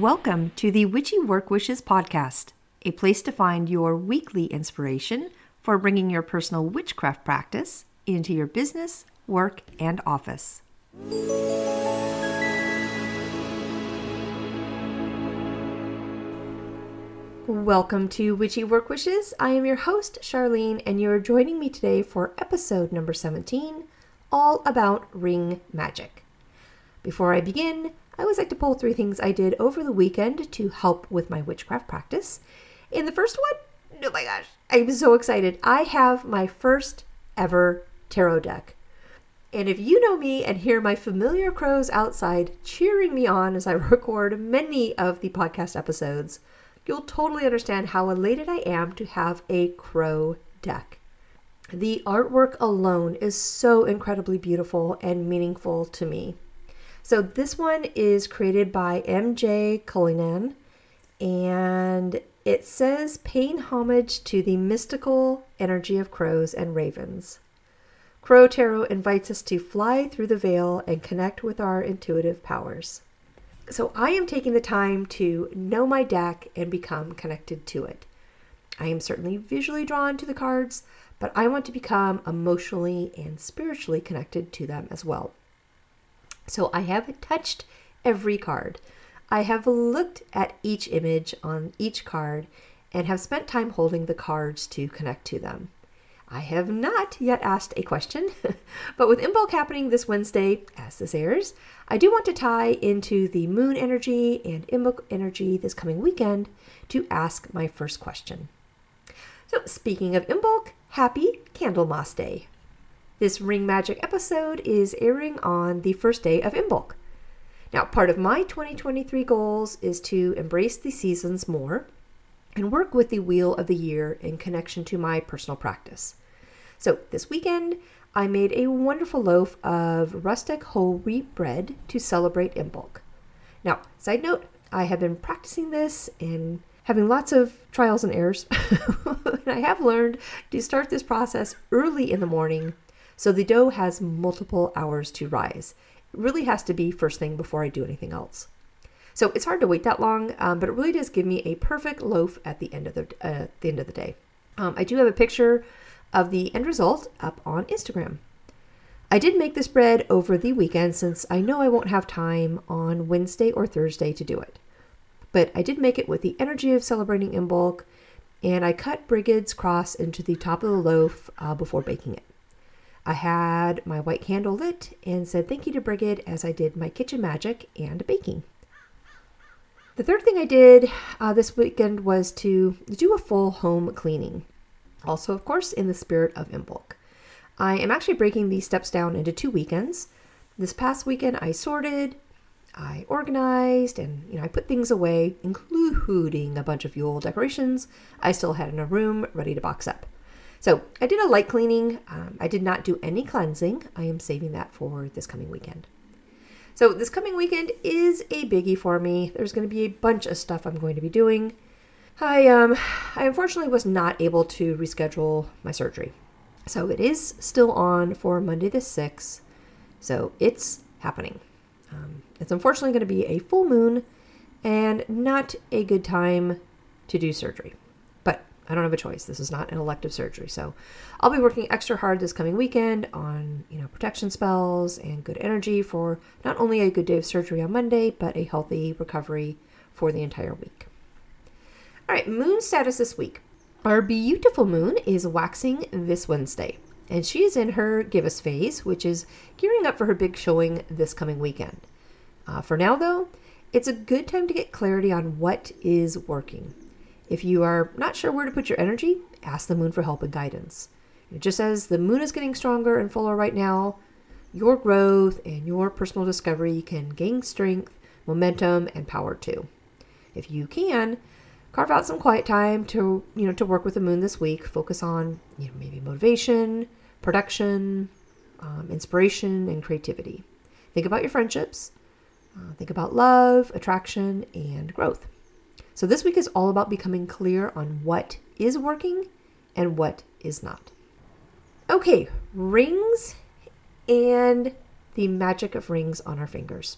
Welcome to the Witchy Work Wishes podcast, a place to find your weekly inspiration for bringing your personal witchcraft practice into your business, work, and office. Welcome to Witchy Work Wishes. I am your host, Charlene, and you're joining me today for episode number 17, all about ring magic. Before I begin, I always like to pull three things I did over the weekend to help with my witchcraft practice. In the first one, oh my gosh, I'm so excited. I have my first ever tarot deck. And if you know me and hear my familiar crows outside cheering me on as I record many of the podcast episodes, you'll totally understand how elated I am to have a crow deck. The artwork alone is so incredibly beautiful and meaningful to me. So this one is created by MJ Cullinan and it says paying homage to the mystical energy of crows and ravens. Crow Tarot invites us to fly through the veil and connect with our intuitive powers. So I am taking the time to know my deck and become connected to it. I am certainly visually drawn to the cards, but I want to become emotionally and spiritually connected to them as well. So I have touched every card. I have looked at each image on each card and have spent time holding the cards to connect to them. I have not yet asked a question, but with Imbolc happening this Wednesday, as this airs, I do want to tie into the moon energy and Imbolc energy this coming weekend to ask my first question. So, speaking of Imbolc, happy Candlemas Day. This Ring Magic episode is airing on the first day of Imbolc. Now, part of my 2023 goals is to embrace the seasons more and work with the Wheel of the Year in connection to my personal practice. So, this weekend, I made a wonderful loaf of rustic whole wheat bread to celebrate Imbolc. Now, side note, I have been practicing this and having lots of trials and errors. and I have learned to start this process early in the morning so the dough has multiple hours to rise. It really has to be first thing before I do anything else. So it's hard to wait that long, um, but it really does give me a perfect loaf at the end of the uh, the end of the day. Um, I do have a picture of the end result up on Instagram. I did make this bread over the weekend since I know I won't have time on Wednesday or Thursday to do it. But I did make it with the energy of celebrating Imbolc, and I cut Brigid's cross into the top of the loaf uh, before baking it. I had my white candle lit and said thank you to Brigid as I did my kitchen magic and baking. The third thing I did uh, this weekend was to do a full home cleaning. Also, of course, in the spirit of Imbolc. I am actually breaking these steps down into two weekends. This past weekend, I sorted, I organized, and you know I put things away, including a bunch of Yule decorations I still had in a room ready to box up. So I did a light cleaning. Um, I did not do any cleansing. I am saving that for this coming weekend. So this coming weekend is a biggie for me. There's going to be a bunch of stuff I'm going to be doing. I um I unfortunately was not able to reschedule my surgery. So it is still on for Monday the 6th. So it's happening. Um, it's unfortunately going to be a full moon and not a good time to do surgery. I don't have a choice. This is not an elective surgery. So I'll be working extra hard this coming weekend on, you know, protection spells and good energy for not only a good day of surgery on Monday, but a healthy recovery for the entire week. All right, moon status this week. Our beautiful moon is waxing this Wednesday, and she is in her gibbous phase, which is gearing up for her big showing this coming weekend. Uh, for now, though, it's a good time to get clarity on what is working. If you are not sure where to put your energy, ask the moon for help and guidance. Just as the moon is getting stronger and fuller right now, your growth and your personal discovery can gain strength, momentum, and power too. If you can, carve out some quiet time to you know to work with the moon this week. Focus on you know maybe motivation, production, um, inspiration, and creativity. Think about your friendships. Uh, think about love, attraction, and growth. So this week is all about becoming clear on what is working and what is not. Okay, rings and the magic of rings on our fingers.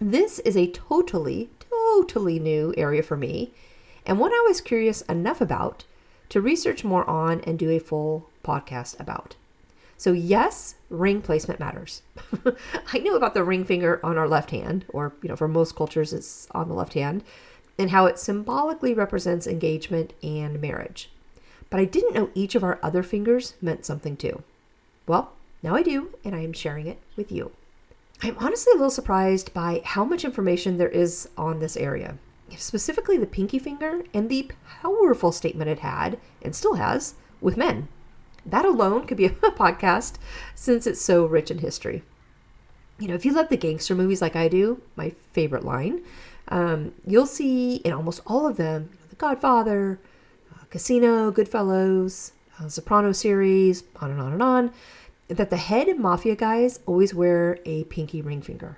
This is a totally, totally new area for me, and one I was curious enough about to research more on and do a full podcast about. So, yes, ring placement matters. I knew about the ring finger on our left hand, or, you know, for most cultures, it's on the left hand, and how it symbolically represents engagement and marriage. But I didn't know each of our other fingers meant something too. Well, now I do, and I am sharing it with you. I'm honestly a little surprised by how much information there is on this area, specifically the pinky finger and the powerful statement it had, and still has, with men. That alone could be a podcast since it's so rich in history. You know, if you love the gangster movies like I do, my favorite line, um, you'll see in almost all of them you know, The Godfather, uh, Casino, Goodfellas, uh, Soprano series, on and on and on, that the head mafia guys always wear a pinky ring finger.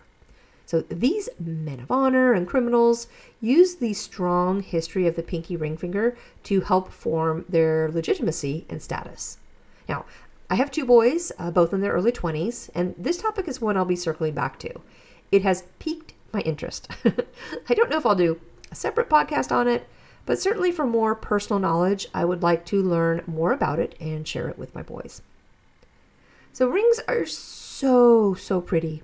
So these men of honor and criminals use the strong history of the pinky ring finger to help form their legitimacy and status. Now, I have two boys, uh, both in their early 20s, and this topic is one I'll be circling back to. It has piqued my interest. I don't know if I'll do a separate podcast on it, but certainly for more personal knowledge, I would like to learn more about it and share it with my boys. So, rings are so, so pretty.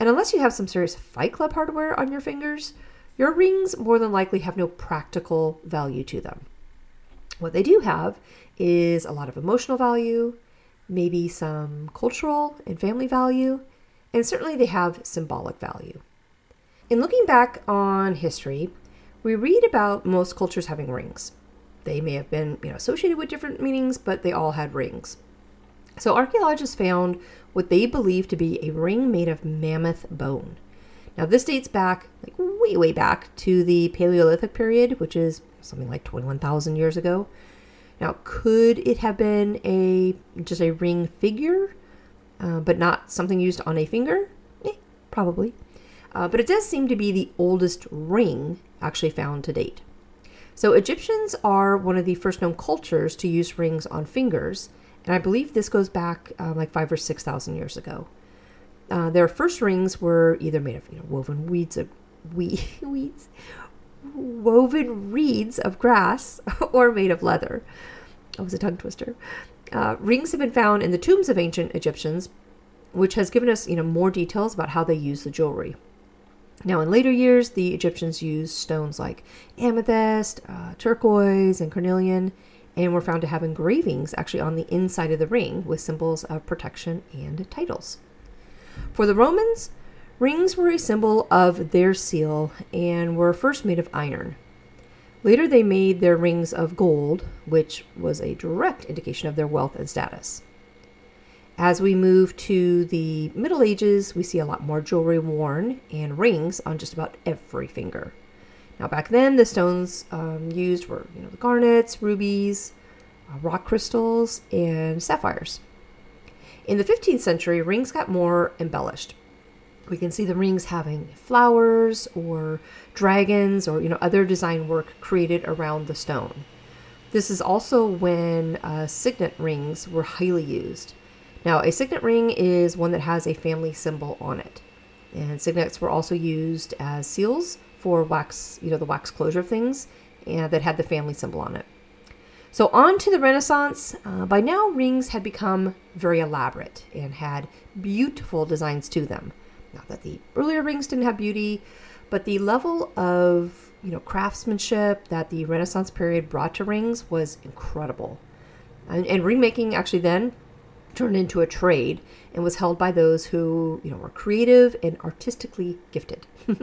And unless you have some serious Fight Club hardware on your fingers, your rings more than likely have no practical value to them. What they do have is a lot of emotional value, maybe some cultural and family value, and certainly they have symbolic value. In looking back on history, we read about most cultures having rings. They may have been you know, associated with different meanings, but they all had rings. So archaeologists found what they believe to be a ring made of mammoth bone. Now this dates back like way way back to the Paleolithic period, which is something like 21,000 years ago. Now, could it have been a just a ring figure, uh, but not something used on a finger? Eh, probably. Uh, but it does seem to be the oldest ring actually found to date. So Egyptians are one of the first known cultures to use rings on fingers, and I believe this goes back uh, like five or six thousand years ago. Uh, their first rings were either made of you know woven weeds of we, weeds woven reeds of grass or made of leather. That was a tongue twister. Uh, rings have been found in the tombs of ancient Egyptians, which has given us you know more details about how they used the jewelry. Now, in later years, the Egyptians used stones like amethyst, uh, turquoise, and carnelian, and were found to have engravings actually on the inside of the ring with symbols of protection and titles. For the Romans, Rings were a symbol of their seal and were first made of iron. Later, they made their rings of gold, which was a direct indication of their wealth and status. As we move to the Middle Ages, we see a lot more jewelry worn and rings on just about every finger. Now, back then, the stones um, used were, you know, the garnets, rubies, uh, rock crystals, and sapphires. In the 15th century, rings got more embellished. We can see the rings having flowers or dragons or you know other design work created around the stone. This is also when uh, signet rings were highly used. Now, a signet ring is one that has a family symbol on it, and signets were also used as seals for wax, you know, the wax closure of things, and that had the family symbol on it. So, on to the Renaissance. Uh, by now, rings had become very elaborate and had beautiful designs to them. Not that the earlier rings didn't have beauty, but the level of you know craftsmanship that the Renaissance period brought to rings was incredible. And, and ring making actually then turned into a trade and was held by those who you know were creative and artistically gifted.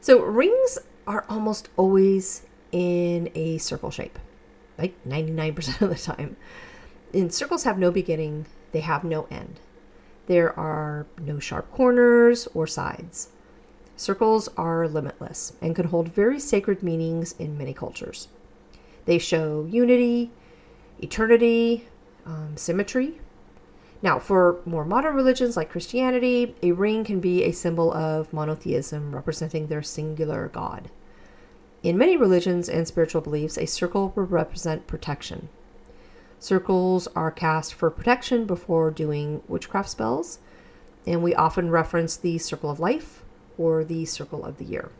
so rings are almost always in a circle shape, like 99% of the time. And circles have no beginning, they have no end. There are no sharp corners or sides. Circles are limitless and can hold very sacred meanings in many cultures. They show unity, eternity, um, symmetry. Now, for more modern religions like Christianity, a ring can be a symbol of monotheism representing their singular God. In many religions and spiritual beliefs, a circle will represent protection, Circles are cast for protection before doing witchcraft spells, and we often reference the circle of life or the circle of the year.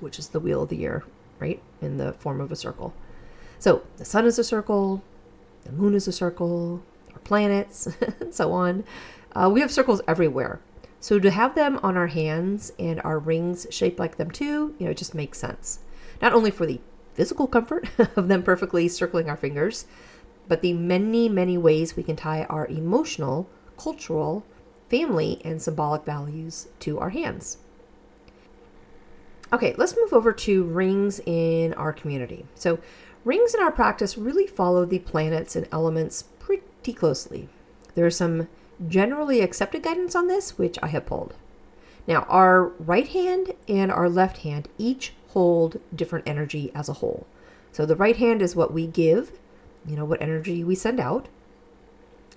which is the wheel of the year, right? In the form of a circle. So the sun is a circle, the moon is a circle, planets, and so on. Uh, we have circles everywhere. So to have them on our hands and our rings shaped like them too, you know, it just makes sense. Not only for the physical comfort of them perfectly circling our fingers, but the many, many ways we can tie our emotional, cultural, family, and symbolic values to our hands. Okay, let's move over to rings in our community. So, rings in our practice really follow the planets and elements pretty closely. There are some generally accepted guidance on this, which I have pulled. Now, our right hand and our left hand each hold different energy as a whole. So, the right hand is what we give, you know, what energy we send out.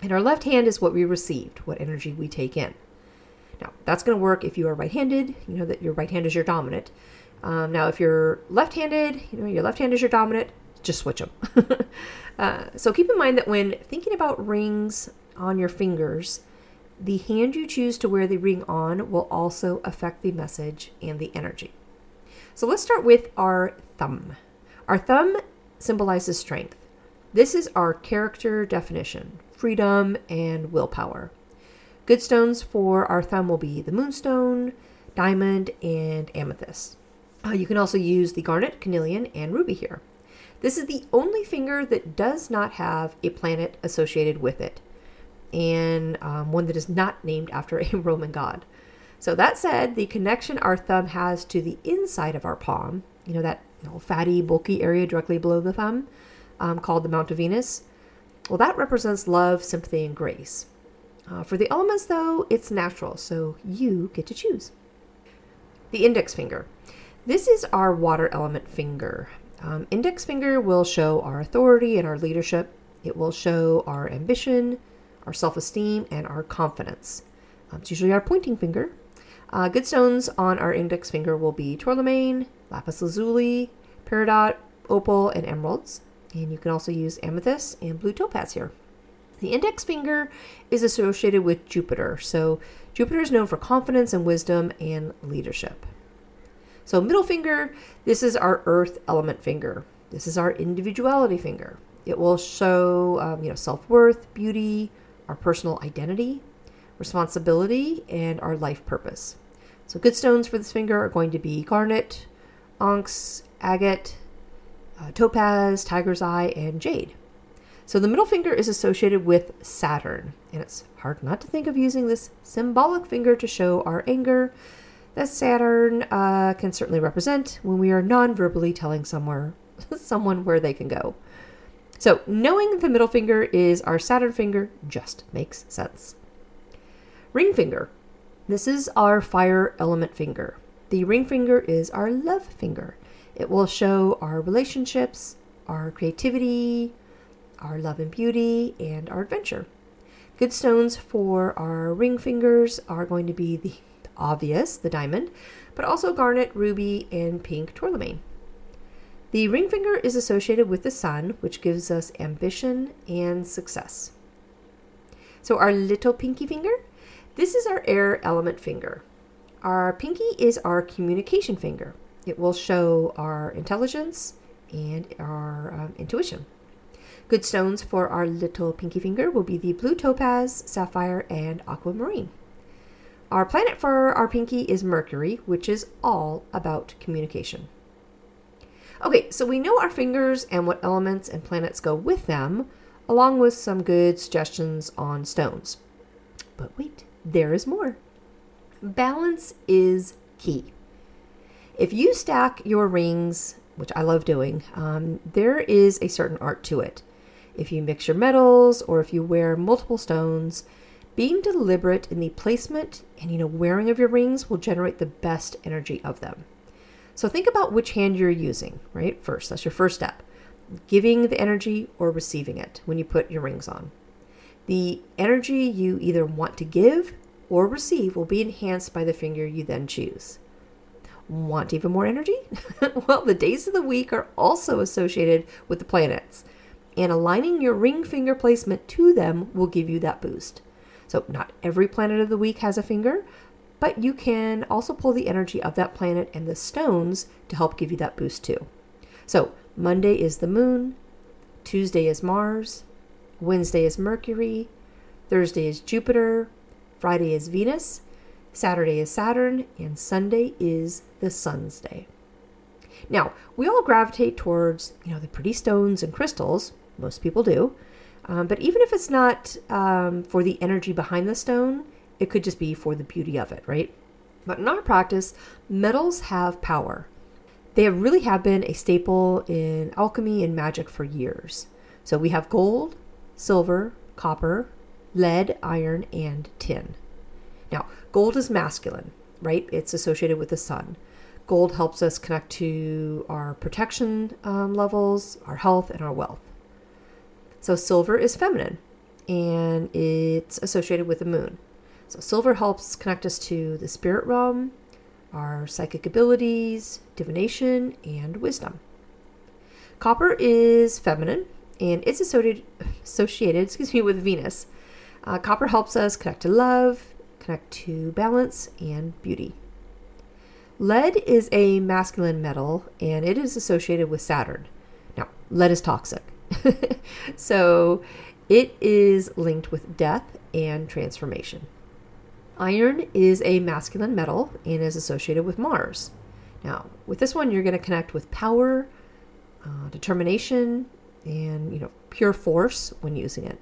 And our left hand is what we received, what energy we take in. Now, that's going to work if you are right handed, you know, that your right hand is your dominant. Um, now, if you're left handed, you know, your left hand is your dominant, just switch them. uh, so keep in mind that when thinking about rings on your fingers, the hand you choose to wear the ring on will also affect the message and the energy. So let's start with our thumb. Our thumb symbolizes strength. This is our character definition freedom and willpower. Good stones for our thumb will be the moonstone, diamond, and amethyst. Uh, you can also use the garnet, carnelian, and ruby here. This is the only finger that does not have a planet associated with it, and um, one that is not named after a Roman god. So, that said, the connection our thumb has to the inside of our palm, you know, that you know, fatty, bulky area directly below the thumb, um, called the Mount of Venus, well, that represents love, sympathy, and grace. Uh, for the elements, though, it's natural, so you get to choose. The index finger. This is our water element finger. Um, index finger will show our authority and our leadership. It will show our ambition, our self esteem, and our confidence. Um, it's usually our pointing finger. Uh, good stones on our index finger will be tourmaline, lapis lazuli, peridot, opal, and emeralds. And you can also use amethyst and blue topaz here. The index finger is associated with Jupiter. So Jupiter is known for confidence and wisdom and leadership. So middle finger, this is our earth element finger. This is our individuality finger. It will show, um, you know, self-worth, beauty, our personal identity, responsibility, and our life purpose. So good stones for this finger are going to be garnet, onyx, agate, uh, topaz, tiger's eye, and jade. So the middle finger is associated with Saturn, and it's hard not to think of using this symbolic finger to show our anger that Saturn uh, can certainly represent when we are non-verbally telling somewhere, someone where they can go. So knowing the middle finger is our Saturn finger just makes sense. Ring finger. This is our fire element finger. The ring finger is our love finger. It will show our relationships, our creativity, our love and beauty, and our adventure. Good stones for our ring fingers are going to be the obvious, the diamond, but also garnet, ruby, and pink tourmaline. The ring finger is associated with the sun, which gives us ambition and success. So, our little pinky finger, this is our air element finger. Our pinky is our communication finger. It will show our intelligence and our um, intuition. Good stones for our little pinky finger will be the blue topaz, sapphire, and aquamarine. Our planet for our pinky is Mercury, which is all about communication. Okay, so we know our fingers and what elements and planets go with them, along with some good suggestions on stones. But wait, there is more. Balance is key. If you stack your rings, which I love doing, um, there is a certain art to it. If you mix your metals or if you wear multiple stones, being deliberate in the placement and you know wearing of your rings will generate the best energy of them. So think about which hand you're using, right? First, that's your first step. Giving the energy or receiving it when you put your rings on. The energy you either want to give or receive will be enhanced by the finger you then choose. Want even more energy? well, the days of the week are also associated with the planets and aligning your ring finger placement to them will give you that boost. So, not every planet of the week has a finger, but you can also pull the energy of that planet and the stones to help give you that boost too. So, Monday is the moon, Tuesday is Mars, Wednesday is Mercury, Thursday is Jupiter, Friday is Venus, Saturday is Saturn, and Sunday is the Sun's day. Now, we all gravitate towards, you know, the pretty stones and crystals. Most people do. Um, but even if it's not um, for the energy behind the stone, it could just be for the beauty of it, right? But in our practice, metals have power. They have really have been a staple in alchemy and magic for years. So we have gold, silver, copper, lead, iron, and tin. Now, gold is masculine, right? It's associated with the sun. Gold helps us connect to our protection um, levels, our health, and our wealth. So, silver is feminine and it's associated with the moon. So, silver helps connect us to the spirit realm, our psychic abilities, divination, and wisdom. Copper is feminine and it's associated, associated excuse me, with Venus. Uh, copper helps us connect to love, connect to balance, and beauty. Lead is a masculine metal and it is associated with Saturn. Now, lead is toxic. so it is linked with death and transformation. Iron is a masculine metal and is associated with Mars. Now, with this one, you're going to connect with power, uh, determination, and you know pure force when using it.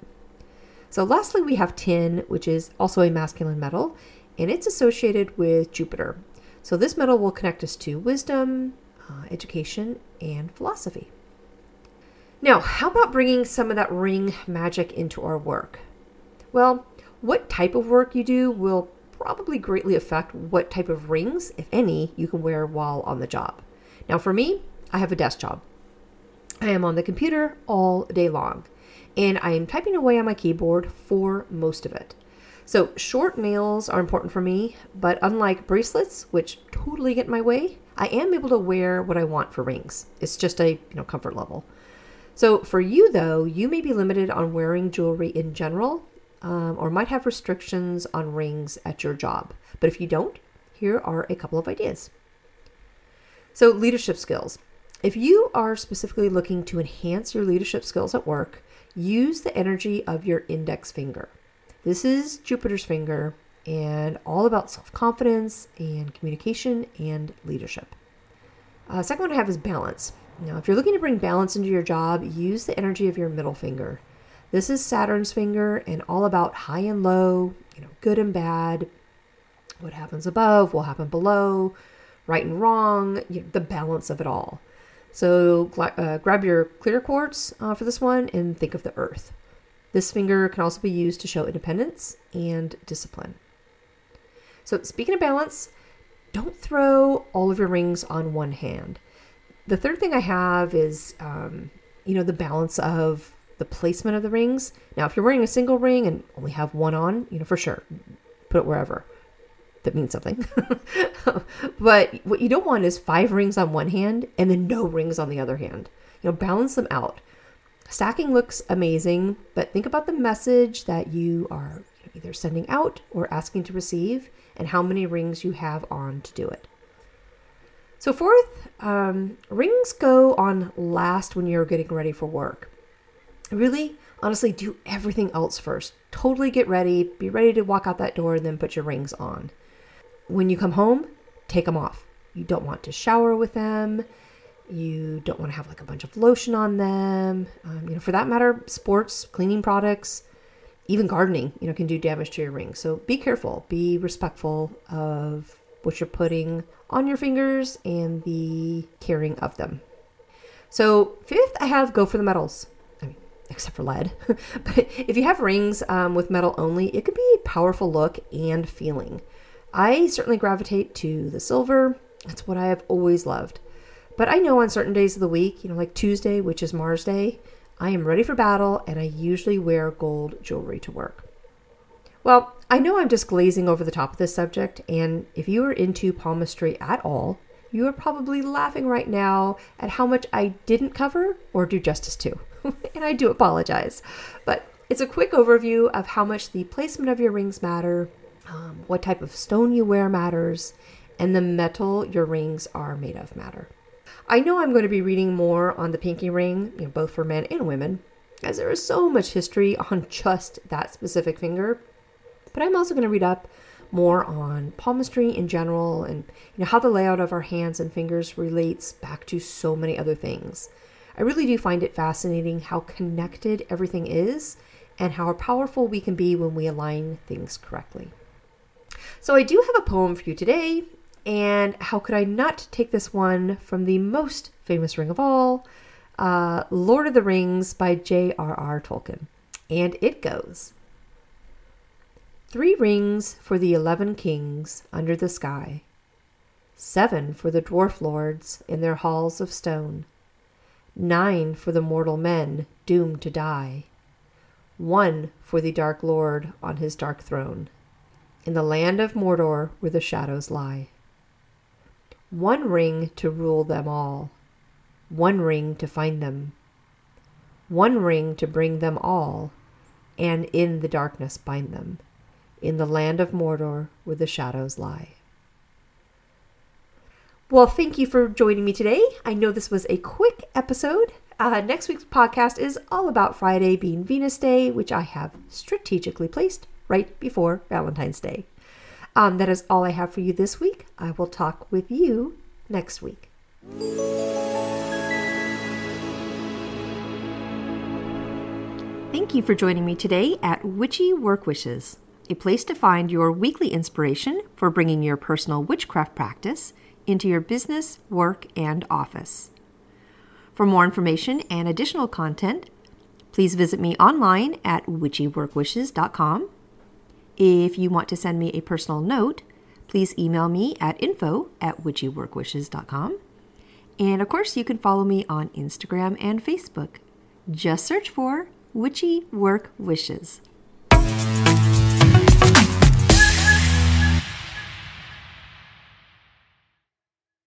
So, lastly, we have tin, which is also a masculine metal, and it's associated with Jupiter. So, this metal will connect us to wisdom, uh, education, and philosophy. Now, how about bringing some of that ring magic into our work? Well, what type of work you do will probably greatly affect what type of rings, if any, you can wear while on the job. Now, for me, I have a desk job. I am on the computer all day long, and I am typing away on my keyboard for most of it. So, short nails are important for me, but unlike bracelets, which totally get in my way, I am able to wear what I want for rings. It's just a you know comfort level. So, for you though, you may be limited on wearing jewelry in general um, or might have restrictions on rings at your job. But if you don't, here are a couple of ideas. So, leadership skills. If you are specifically looking to enhance your leadership skills at work, use the energy of your index finger. This is Jupiter's finger and all about self confidence and communication and leadership. Uh, second one I have is balance. Now, if you're looking to bring balance into your job, use the energy of your middle finger. This is Saturn's finger and all about high and low, you know, good and bad. What happens above will happen below, right and wrong, you know, the balance of it all. So uh, grab your clear quartz uh, for this one and think of the earth. This finger can also be used to show independence and discipline. So, speaking of balance, don't throw all of your rings on one hand. The third thing I have is, um, you know, the balance of the placement of the rings. Now, if you're wearing a single ring and only have one on, you know, for sure, put it wherever. That means something. but what you don't want is five rings on one hand and then no rings on the other hand. You know, balance them out. Stacking looks amazing, but think about the message that you are either sending out or asking to receive and how many rings you have on to do it. So, fourth, um, rings go on last when you're getting ready for work. Really, honestly, do everything else first. Totally get ready, be ready to walk out that door, and then put your rings on. When you come home, take them off. You don't want to shower with them. You don't want to have like a bunch of lotion on them. Um, you know, for that matter, sports, cleaning products, even gardening, you know, can do damage to your rings. So be careful. Be respectful of what you're putting on your fingers and the caring of them. So, fifth, I have go for the metals. I mean, except for lead. but if you have rings um, with metal only, it could be a powerful look and feeling. I certainly gravitate to the silver. That's what I have always loved. But I know on certain days of the week, you know, like Tuesday, which is Mars Day, I am ready for battle and I usually wear gold jewelry to work. Well, I know I'm just glazing over the top of this subject, and if you are into palmistry at all, you are probably laughing right now at how much I didn't cover or do justice to. and I do apologize. But it's a quick overview of how much the placement of your rings matter, Um, what type of stone you wear matters, and the metal your rings are made of matter. I know I'm going to be reading more on the pinky ring, you know, both for men and women, as there is so much history on just that specific finger. But I'm also going to read up more on palmistry in general and you know how the layout of our hands and fingers relates back to so many other things. I really do find it fascinating how connected everything is and how powerful we can be when we align things correctly. So I do have a poem for you today, and how could I not take this one from the most famous ring of all, uh, Lord of the Rings by J.R.R. Tolkien? And it goes Three rings for the eleven kings under the sky, seven for the dwarf lords in their halls of stone, nine for the mortal men doomed to die, one for the dark lord on his dark throne, in the land of Mordor where the shadows lie. One ring to rule them all, one ring to find them, one ring to bring them all, and in the darkness bind them, in the land of Mordor where the shadows lie. Well, thank you for joining me today. I know this was a quick episode. Uh, next week's podcast is all about Friday being Venus Day, which I have strategically placed right before Valentine's Day. Um, that is all I have for you this week. I will talk with you next week. Thank you for joining me today at Witchy Work Wishes, a place to find your weekly inspiration for bringing your personal witchcraft practice into your business, work, and office. For more information and additional content, please visit me online at witchyworkwishes.com if you want to send me a personal note, please email me at info at witchyworkwishes.com. And of course, you can follow me on Instagram and Facebook. Just search for Witchy Work Wishes.